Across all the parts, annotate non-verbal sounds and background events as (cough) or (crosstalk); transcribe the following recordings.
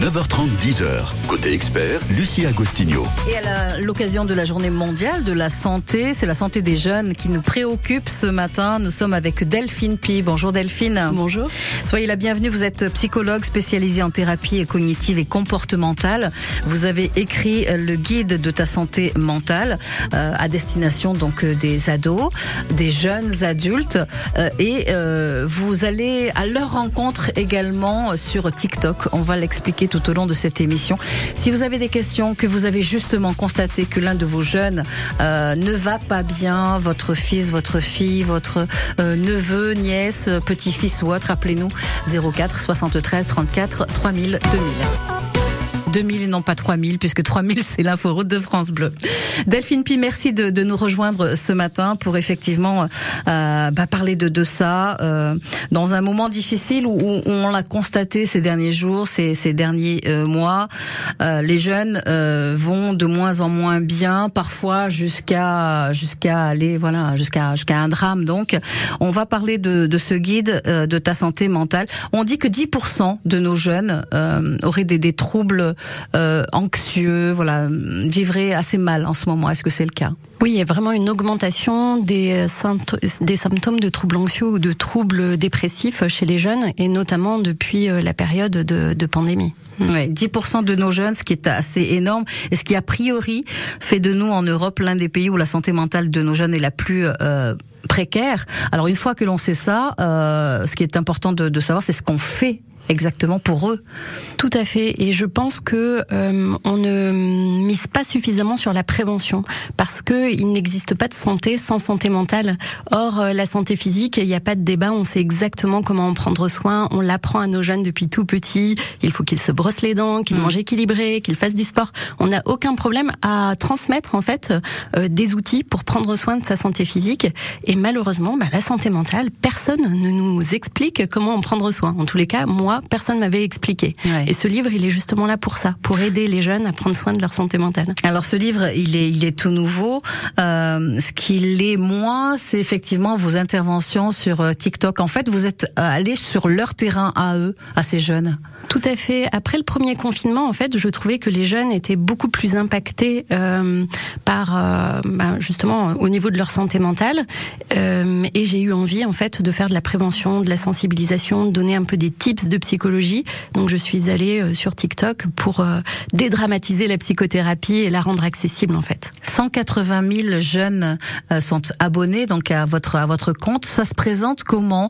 9h30, 10h. Côté expert, Lucie Agostinho. Et à l'occasion de la journée mondiale de la santé, c'est la santé des jeunes qui nous préoccupe ce matin. Nous sommes avec Delphine Pi. Bonjour Delphine. Bonjour. Soyez la bienvenue. Vous êtes psychologue spécialisée en thérapie cognitive et comportementale. Vous avez écrit le guide de ta santé mentale euh, à destination donc euh, des ados, des jeunes adultes euh, et euh, vous allez à leur rencontre également sur TikTok. On va l'expliquer tout au long de cette émission. Si vous avez des questions, que vous avez justement constaté que l'un de vos jeunes euh, ne va pas bien, votre fils, votre fille, votre euh, neveu, nièce, petit-fils ou autre, appelez-nous 04 73 34 3000 2000. 2000 et non pas 3000, puisque 3000 c'est l'inforoute de France Bleu. Delphine Pi, merci de, de, nous rejoindre ce matin pour effectivement euh, bah, parler de, de ça euh, dans un moment difficile où, où on l'a constaté ces derniers jours, ces, ces derniers euh, mois. Euh, les jeunes euh, vont de moins en moins bien, parfois jusqu'à jusqu'à aller voilà jusqu'à jusqu'à un drame. Donc, on va parler de, de ce guide euh, de ta santé mentale. On dit que 10% de nos jeunes auraient des, des troubles euh, anxieux, voilà, vivraient assez mal en ce moment. Est-ce que c'est le cas? Oui, il y a vraiment une augmentation des, des symptômes de troubles anxieux ou de troubles dépressifs chez les jeunes, et notamment depuis la période de, de pandémie. Ouais, 10% de nos jeunes, ce qui est assez énorme, et ce qui a priori fait de nous en Europe l'un des pays où la santé mentale de nos jeunes est la plus euh, précaire. Alors une fois que l'on sait ça, euh, ce qui est important de, de savoir, c'est ce qu'on fait exactement pour eux. Tout à fait. Et je pense que euh, on ne mise pas suffisamment sur la prévention parce que il n'existe pas de santé sans santé mentale. Or, euh, la santé physique, il n'y a pas de débat. On sait exactement comment en prendre soin. On l'apprend à nos jeunes depuis tout petit. Il faut qu'ils se brossent les dents, qu'ils mmh. mangent équilibré, qu'ils fassent du sport. On n'a aucun problème à transmettre en fait euh, des outils pour prendre soin de sa santé physique. Et malheureusement, bah, la santé mentale, personne ne nous explique comment en prendre soin. En tous les cas, moi personne m'avait expliqué. Ouais. Et ce livre, il est justement là pour ça, pour aider les jeunes à prendre soin de leur santé mentale. Alors ce livre, il est, il est tout nouveau. Euh, ce qu'il est moins, c'est effectivement vos interventions sur euh, TikTok. En fait, vous êtes euh, allé sur leur terrain à eux, à ces jeunes. Tout à fait. Après le premier confinement, en fait, je trouvais que les jeunes étaient beaucoup plus impactés euh, par, euh, ben justement, au niveau de leur santé mentale. Et j'ai eu envie, en fait, de faire de la prévention, de la sensibilisation, de donner un peu des tips de psychologie. Donc, je suis allée sur TikTok pour dédramatiser la psychothérapie et la rendre accessible, en fait. 180 000 jeunes sont abonnés donc à votre à votre compte. Ça se présente comment?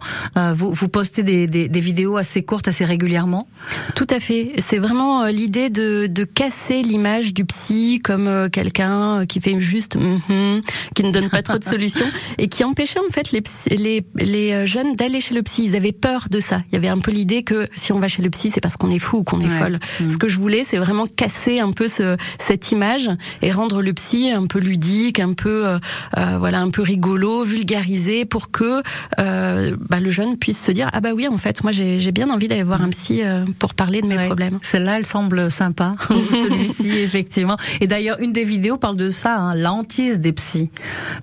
Vous, vous postez des, des, des vidéos assez courtes, assez régulièrement? Tout à fait. C'est vraiment l'idée de, de casser l'image du psy comme euh, quelqu'un qui fait juste mm -hmm, qui ne donne pas trop de solutions (laughs) et qui empêchait en fait les, les, les jeunes d'aller chez le psy. Ils avaient peur de ça. Il y avait un peu l'idée que si on va chez le psy, c'est parce qu'on est fou ou qu'on est ouais. folle. Mmh. Ce que je voulais, c'est vraiment casser un peu ce, cette image et rendre le psy un peu ludique, un peu euh, euh, voilà, un peu rigolo, vulgarisé pour que euh, bah, le jeune puisse se dire ah bah oui en fait moi j'ai bien envie d'aller voir un psy pour parler de mes ouais. problèmes. Celle-là, elle semble sympa, (laughs) celui-ci (laughs) effectivement. Et d'ailleurs, une des vidéos parle de ça, hein, la hantise des psys,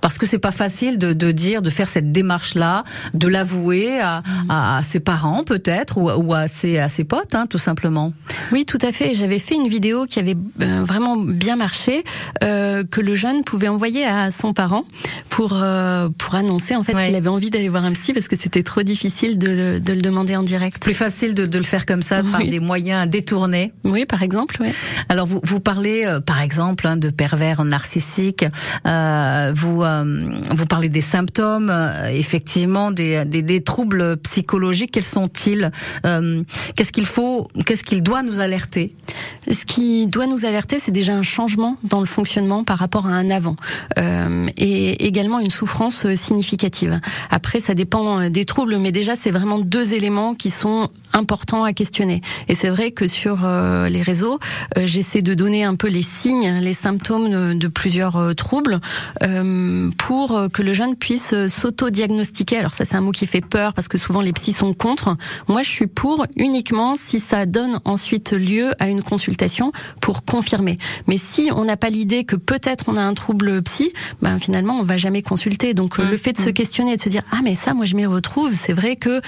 parce que c'est pas facile de, de, dire, de faire cette démarche-là, de l'avouer à, à, ses parents peut-être ou, ou, à ses à ses potes, hein, tout simplement. Oui, tout à fait. J'avais fait une vidéo qui avait euh, vraiment bien marché, euh, que le jeune pouvait envoyer à son parent pour euh, pour annoncer en fait ouais. qu'il avait envie d'aller voir un psy parce que c'était trop difficile de le, de le demander en direct. Plus facile de, de le faire comme ça oui. par des moyens détournés. Oui, par exemple. Oui. Alors vous vous parlez par exemple hein, de pervers narcissiques. Vous vous parlez des symptômes, effectivement des, des, des troubles psychologiques. Quels sont-ils Qu'est-ce qu'il faut Qu'est-ce qu'il doit nous alerter Ce qui doit nous alerter, c'est déjà un changement dans le fonctionnement par rapport à un avant, et également une souffrance significative. Après, ça dépend des troubles, mais déjà c'est vraiment deux éléments qui sont importants à questionner. Et c'est vrai que sur euh, les réseaux, euh, j'essaie de donner un peu les signes, les symptômes de, de plusieurs euh, troubles pour que le jeune puisse s'auto-diagnostiquer. Alors ça, c'est un mot qui fait peur parce que souvent les psys sont contre. Moi, je suis pour uniquement si ça donne ensuite lieu à une consultation pour confirmer. Mais si on n'a pas l'idée que peut-être on a un trouble psy, ben finalement on va jamais consulter. Donc mmh, le fait de se questionner et de se dire ah mais ça, moi je m'y retrouve. C'est vrai que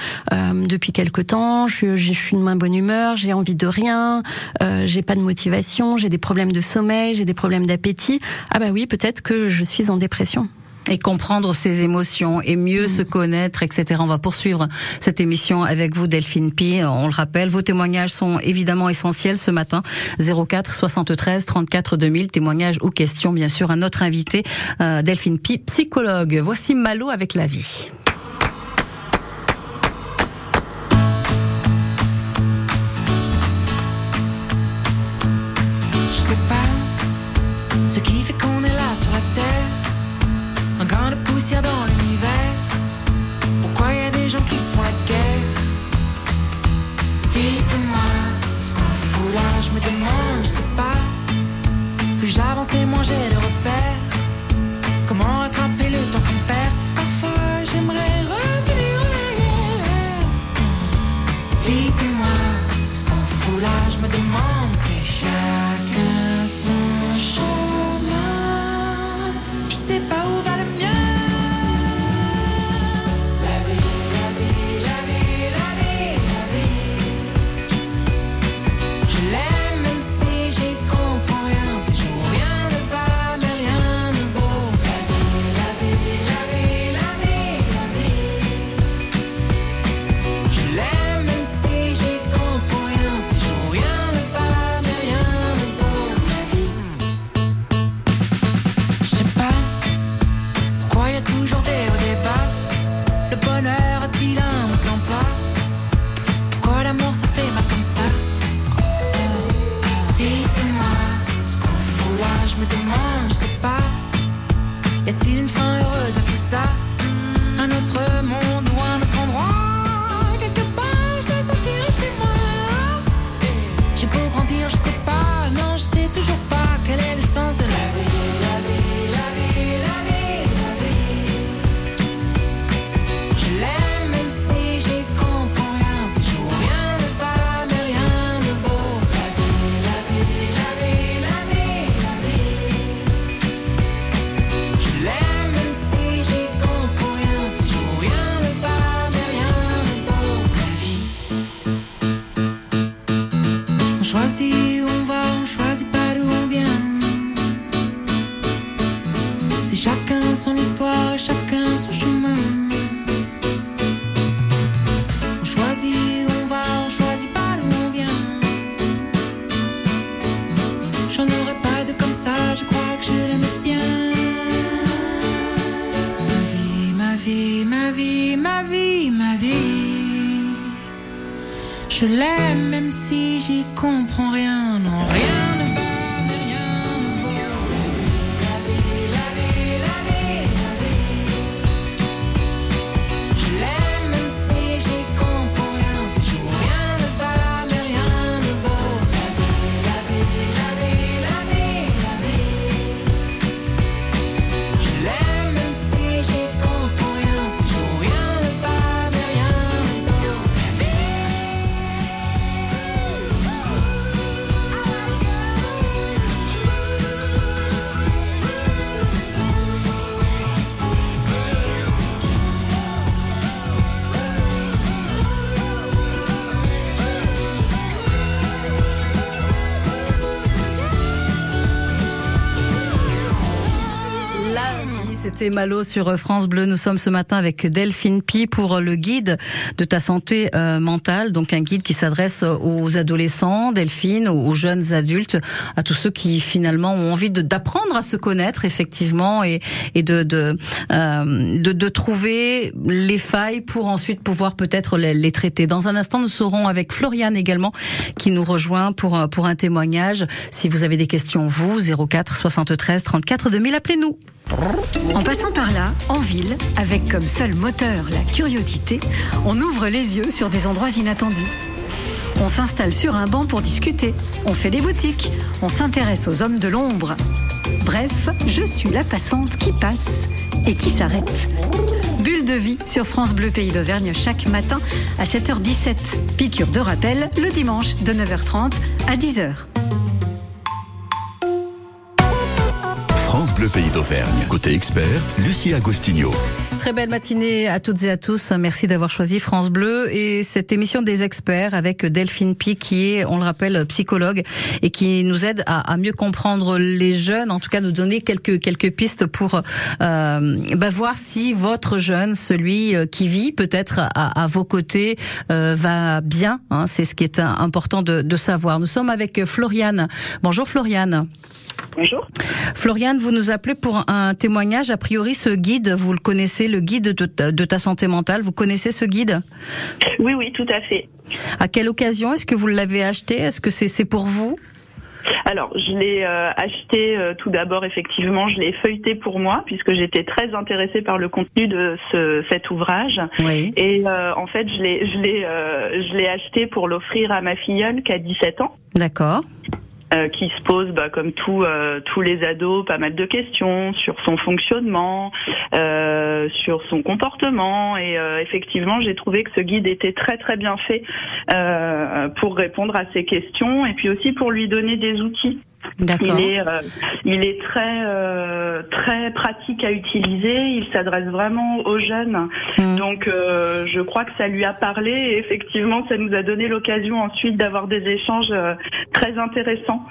depuis quelque temps, je, je suis de moins bonne humeur, j'ai envie de rien, euh, j'ai pas de motivation, j'ai des problèmes de sommeil, j'ai des problèmes d'appétit. Ah bah oui, peut-être que je suis en dépression et comprendre ses émotions et mieux se connaître, etc. On va poursuivre cette émission avec vous, Delphine Pi. On le rappelle, vos témoignages sont évidemment essentiels ce matin. 04 73 34 2000, témoignages ou questions, bien sûr, à notre invité, euh, Delphine Pi, psychologue. Voici Malo avec la vie. Là, je me demande, c'est chacun Je l'aime même si j'y comprends rien, non rien. C'était Malo sur France Bleu. Nous sommes ce matin avec Delphine Pi pour le guide de ta santé euh, mentale. Donc un guide qui s'adresse aux adolescents, Delphine, aux jeunes adultes, à tous ceux qui finalement ont envie d'apprendre à se connaître effectivement et, de de, euh, de, de trouver les failles pour ensuite pouvoir peut-être les, les, traiter. Dans un instant, nous serons avec Floriane également qui nous rejoint pour pour un témoignage. Si vous avez des questions, vous 04 73 34 2000, appelez-nous. En passant par là, en ville, avec comme seul moteur la curiosité, on ouvre les yeux sur des endroits inattendus. On s'installe sur un banc pour discuter, on fait des boutiques, on s'intéresse aux hommes de l'ombre. Bref, je suis la passante qui passe et qui s'arrête. Bulle de vie sur France Bleu Pays d'Auvergne chaque matin à 7h17. Piqûre de rappel le dimanche de 9h30 à 10h. France Bleu Pays d'Auvergne. Côté expert, Lucie Agostinho. très belle matinée à toutes et à tous. Merci d'avoir choisi France Bleu et cette émission des experts avec Delphine Pi qui est, on le rappelle, psychologue et qui nous aide à, mieux comprendre les jeunes, en tout cas nous donner quelques quelques pistes pour euh, bah, voir si votre jeune, celui euh, qui vit peut-être à, vos côtés, euh, va bien. Hein. C'est ce qui est important de, de savoir. Nous sommes avec Floriane. Bonjour Floriane. Bonjour. Floriane, vous nous appelez pour un témoignage. A priori, ce guide, vous le connaissez, le guide de ta, santé mentale. Vous connaissez ce guide? Oui, oui, tout à fait. À quelle occasion Est-ce que vous l'avez acheté? Est-ce que c'est pour vous? Alors, je l'ai euh, acheté euh, tout d'abord, effectivement, je l'ai feuilleté pour moi, puisque j'étais très intéressée par le contenu de ce, cet ouvrage. Oui. Et euh, en fait, je l'ai acheté pour l'offrir à ma filleule qui a 17 ans. D'accord. Euh, qui se pose, bah, comme tout, euh, tous les ados, pas mal de questions sur son fonctionnement, euh, sur son comportement. Et effectivement, j'ai trouvé que ce guide était très très bien fait pour répondre à ces questions et puis aussi pour lui donner des outils. Il est, euh, il est très euh, très pratique à utiliser. Il s'adresse vraiment aux jeunes. Mm. Donc, euh, je crois que ça lui a parlé. Et effectivement, ça nous a donné l'occasion ensuite d'avoir des échanges très intéressants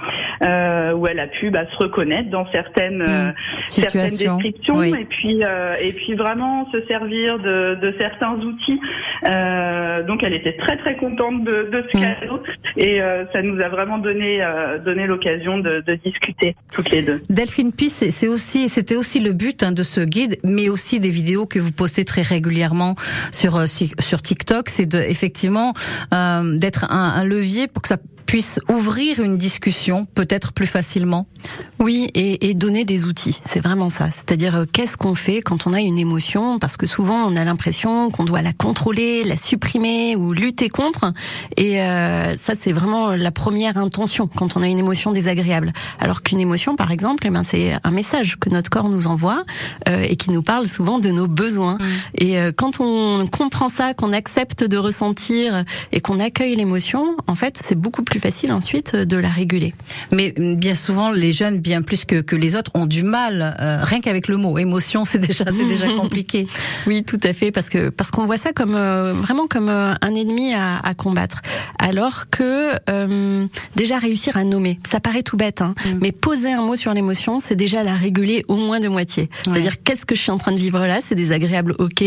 où elle a pu bah, se reconnaître dans certaines mm. certaines descriptions et puis et puis vraiment se servir de, de certains outils. donc, elle était très très contente de, de ce mm. cadeau et ça nous a vraiment donné donné l'occasion de, discuter toutes les deux. Delphine Pi, c'est aussi, c'était aussi le but hein, de ce guide, mais aussi des vidéos que vous postez très régulièrement sur euh, TikTok, c'est effectivement euh, d'être un levier pour que ça puisse ouvrir une discussion peut-être plus facilement. Oui, et, et donner des outils, c'est vraiment ça. C'est-à-dire euh, qu'est-ce qu'on fait quand on a une émotion, parce que souvent on a l'impression qu'on doit la contrôler, la supprimer ou lutter contre, et euh, ça c'est vraiment la première intention quand on a une émotion désagréable. Alors qu'une émotion, par exemple, eh ben c'est un message que notre corps nous envoie euh, et qui nous parle souvent de nos besoins. Mm. Et euh, quand on comprend ça, qu'on accepte de ressentir et qu'on accueille l'émotion, en fait c'est beaucoup plus facile ensuite de la réguler. Mais bien souvent, les jeunes, bien plus que, que les autres, ont du mal, euh, rien qu'avec le mot émotion, c'est déjà, c'est déjà (laughs) compliqué. oui, tout à fait, parce que parce qu'on voit ça comme euh, vraiment comme euh, un ennemi à, à, combattre, alors que déjà réussir à nommer, ça paraît tout bête, hein, mm. mais poser un mot sur l'émotion, c'est déjà la réguler au moins de moitié. C'est-à-dire qu'est-ce que je suis en train de vivre là, c'est désagréable, ok.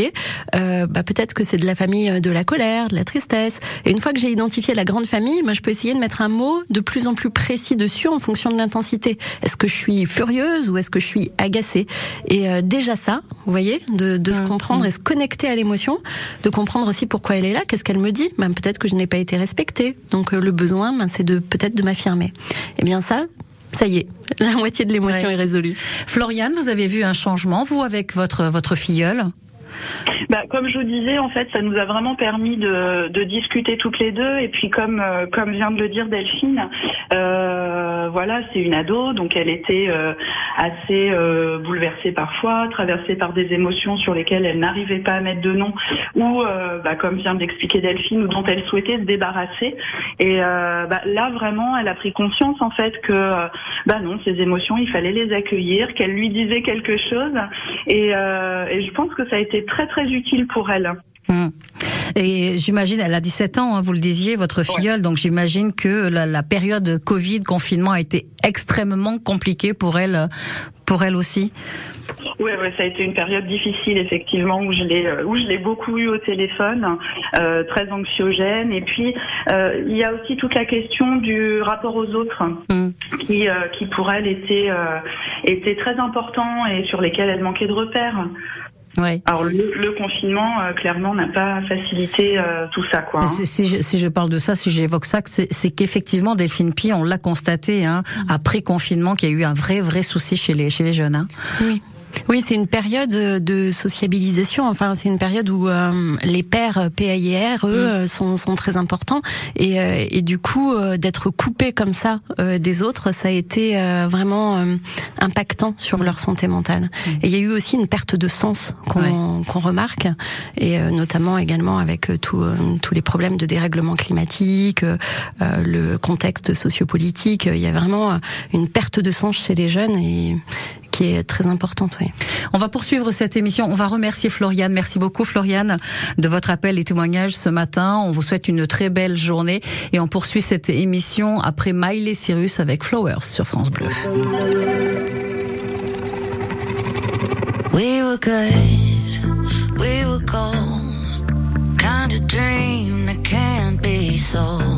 bah peut-être que c'est de la famille de la colère, de la tristesse. Et une fois que j'ai identifié la grande famille, moi je peux essayer de mettre un mot de plus en plus précis dessus en fonction de l'intensité. Est-ce que je suis furieuse ou est-ce que je suis agacée? Et euh, déjà ça, vous voyez, de, de se mmh. comprendre mmh. et se connecter à l'émotion, de comprendre aussi pourquoi elle est là, qu'est-ce qu'elle me dit. Ben, peut-être que je n'ai pas été respectée. Donc euh, le besoin, ben, c'est de peut-être de m'affirmer. Et eh bien ça, ça y est, la moitié de l'émotion est résolue. Floriane, vous avez vu un changement, vous, avec votre, votre filleule? Bah, comme je vous disais, en fait, ça nous a vraiment permis de, discuter toutes les deux. Et puis, comme euh, vient de le dire Delphine, euh, voilà, c'est une ado, donc elle était euh, assez bouleversée parfois, traversée par des émotions sur lesquelles elle n'arrivait pas à mettre de nom, ou bah, comme vient d'expliquer Delphine, ou dont elle souhaitait se débarrasser. Et bah, là, vraiment, elle a pris conscience en fait que, bah non, ces émotions, il fallait les accueillir, qu'elle lui disait quelque chose. Et, et je pense que ça a été très très utile pour elle. Hum. Et j'imagine, elle a 17 ans, hein, vous le disiez, votre filleule, donc j'imagine que la, la, période Covid, confinement a été extrêmement compliquée pour elle, pour elle aussi. Oui, ouais, ça a été une période difficile effectivement où je l'ai euh, où je l'ai beaucoup eu au téléphone, euh, très anxiogène. Et puis euh, il y a aussi toute la question du rapport aux autres hum. qui euh, qui pour elle était était très important et sur lesquels elle manquait de repères. Ouais. Alors le, le confinement, euh, clairement, n'a pas facilité euh, tout ça. Quoi, hein. si, je, si je parle de ça, si j'évoque ça, c'est qu'effectivement, Delphine Pi, on l'a constaté hein, après confinement, qu'il y a eu un vrai, vrai souci chez les, chez les jeunes. Hein. Oui. Oui, c'est une période de sociabilisation. Enfin, c'est une période où euh, les pères PAIR, eux, mm. sont, sont, très importants. Et, euh, et du coup, euh, d'être coupé comme ça des autres, ça a été vraiment impactant sur leur santé mentale. Mm. Et il y a eu aussi une perte de sens qu'on qu'on remarque, et notamment également avec tous les problèmes de dérèglement climatique, le contexte sociopolitique. Il y a vraiment une perte de sens chez les jeunes et qui est très importante. Oui. On va poursuivre cette émission. On va remercier Floriane. Merci beaucoup Floriane de votre appel et témoignage ce matin. On vous souhaite une très belle journée et on poursuit cette émission après Miley Cyrus avec Flowers sur France Bleu. We were good, we were gold, kind of dream that can't be sold.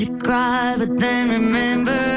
you cry, but then remember.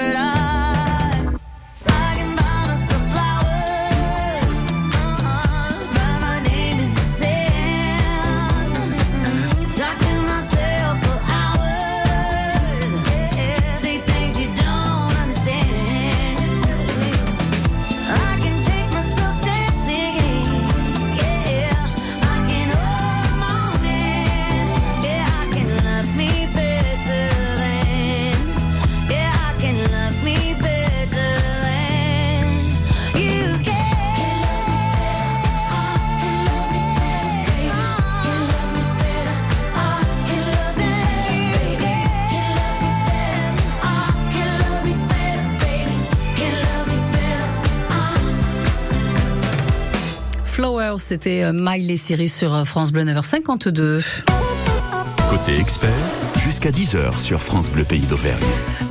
Flowers, c'était euh, Miley Cyrus sur euh, France Bleu 9h52. Côté expert, jusqu'à 10h sur France Bleu Pays d'Auvergne.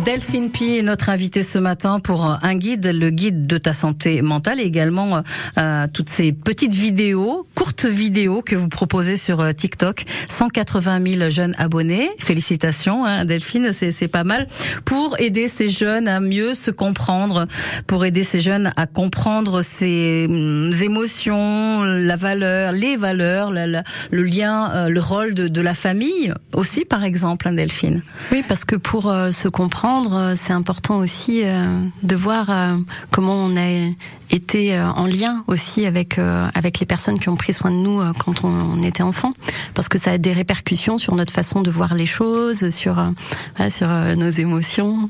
Delphine Pi est notre invitée ce matin pour euh, un guide, le guide de ta santé mentale et également euh, euh, toutes ces petites vidéos, courtes vidéos que vous proposez sur euh, TikTok. 180 000 jeunes abonnés. Félicitations, hein, Delphine, c'est pas mal. Pour aider ces jeunes à mieux se comprendre, pour aider ces jeunes à comprendre ses hum, émotions, la valeur, les valeurs, le lien, le rôle de, de la famille aussi, par exemple, hein, Delphine. Oui, parce que pour se comprendre, euh, c'est important aussi euh, de voir euh, comment on a été euh, en lien aussi avec euh, avec les personnes qui ont pris soin de nous euh, quand on, on était enfant, parce que ça a des répercussions sur notre façon de voir les choses, sur euh, voilà, sur nos émotions.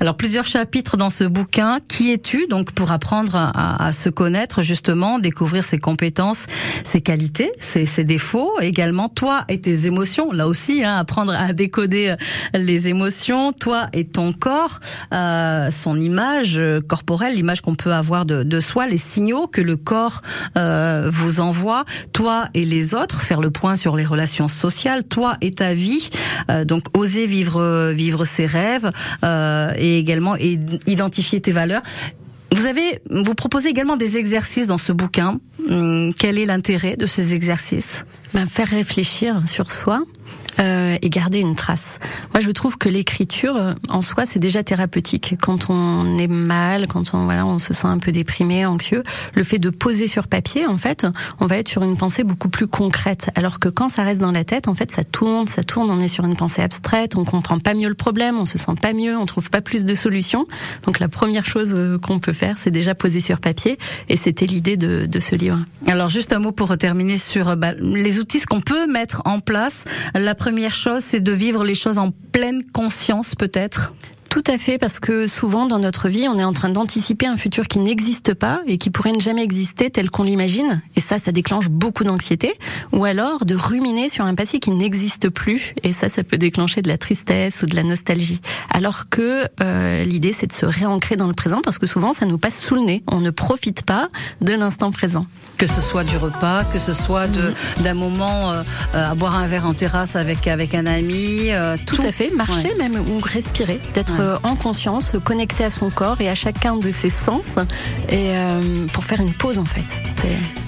Alors plusieurs chapitres dans ce bouquin. Qui es-tu donc pour apprendre à, à se connaître justement, découvrir ses compétences, ses qualités, ses, ses défauts, également toi et tes émotions. Là aussi, hein, apprendre à décoder les émotions, toi et ton corps, euh, son image corporelle, l'image qu'on peut avoir de, de soi, les signaux que le corps euh, vous envoie, toi et les autres, faire le point sur les relations sociales, toi et ta vie, euh, donc oser vivre vivre ses rêves euh, et également identifier tes valeurs. Vous avez, vous proposez également des exercices dans ce bouquin. Hum, Quel est l'intérêt de ces exercices? Ben, faire réfléchir sur soi. Euh, et garder une trace. Moi, je trouve que l'écriture, euh, en soi, c'est déjà thérapeutique. Quand on est mal, quand on voilà, on se sent un peu déprimé, anxieux, le fait de poser sur papier, en fait, on va être sur une pensée beaucoup plus concrète. Alors que quand ça reste dans la tête, en fait, ça tourne, ça tourne. On est sur une pensée abstraite, on comprend pas mieux le problème, on se sent pas mieux, on trouve pas plus de solutions. Donc la première chose euh, qu'on peut faire, c'est déjà poser sur papier. Et c'était l'idée de, de ce livre. Alors juste un mot pour terminer sur bah, les outils, qu'on peut mettre en place. La première chose, c'est de vivre les choses en pleine conscience peut-être? Tout à fait, parce que souvent dans notre vie, on est en train d'anticiper un futur qui n'existe pas et qui pourrait ne jamais exister tel qu'on l'imagine. Et ça, ça déclenche beaucoup d'anxiété. Ou alors de ruminer sur un passé qui n'existe plus. Et ça, ça peut déclencher de la tristesse ou de la nostalgie. Alors que euh, l'idée, c'est de se réancrer dans le présent, parce que souvent, ça nous passe sous le nez. On ne profite pas de l'instant présent. Que ce soit du repas, que ce soit de d'un moment euh, euh, à boire un verre en terrasse avec avec un ami, euh, Tout, à fait, marcher Ouais. même ou respirer, d'être Ouais. Euh, en conscience, connecté à son corps et à chacun de ses sens, et euh, pour faire une pause en fait.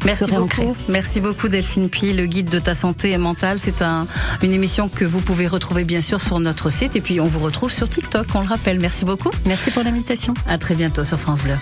Merci beaucoup. Merci beaucoup Delphine Pli, le guide de ta santé mentale. C'est un, une émission que vous pouvez retrouver bien sûr sur notre site et puis on vous retrouve sur TikTok, on le rappelle. Merci beaucoup. Merci pour l'invitation. À très bientôt sur France Bleu.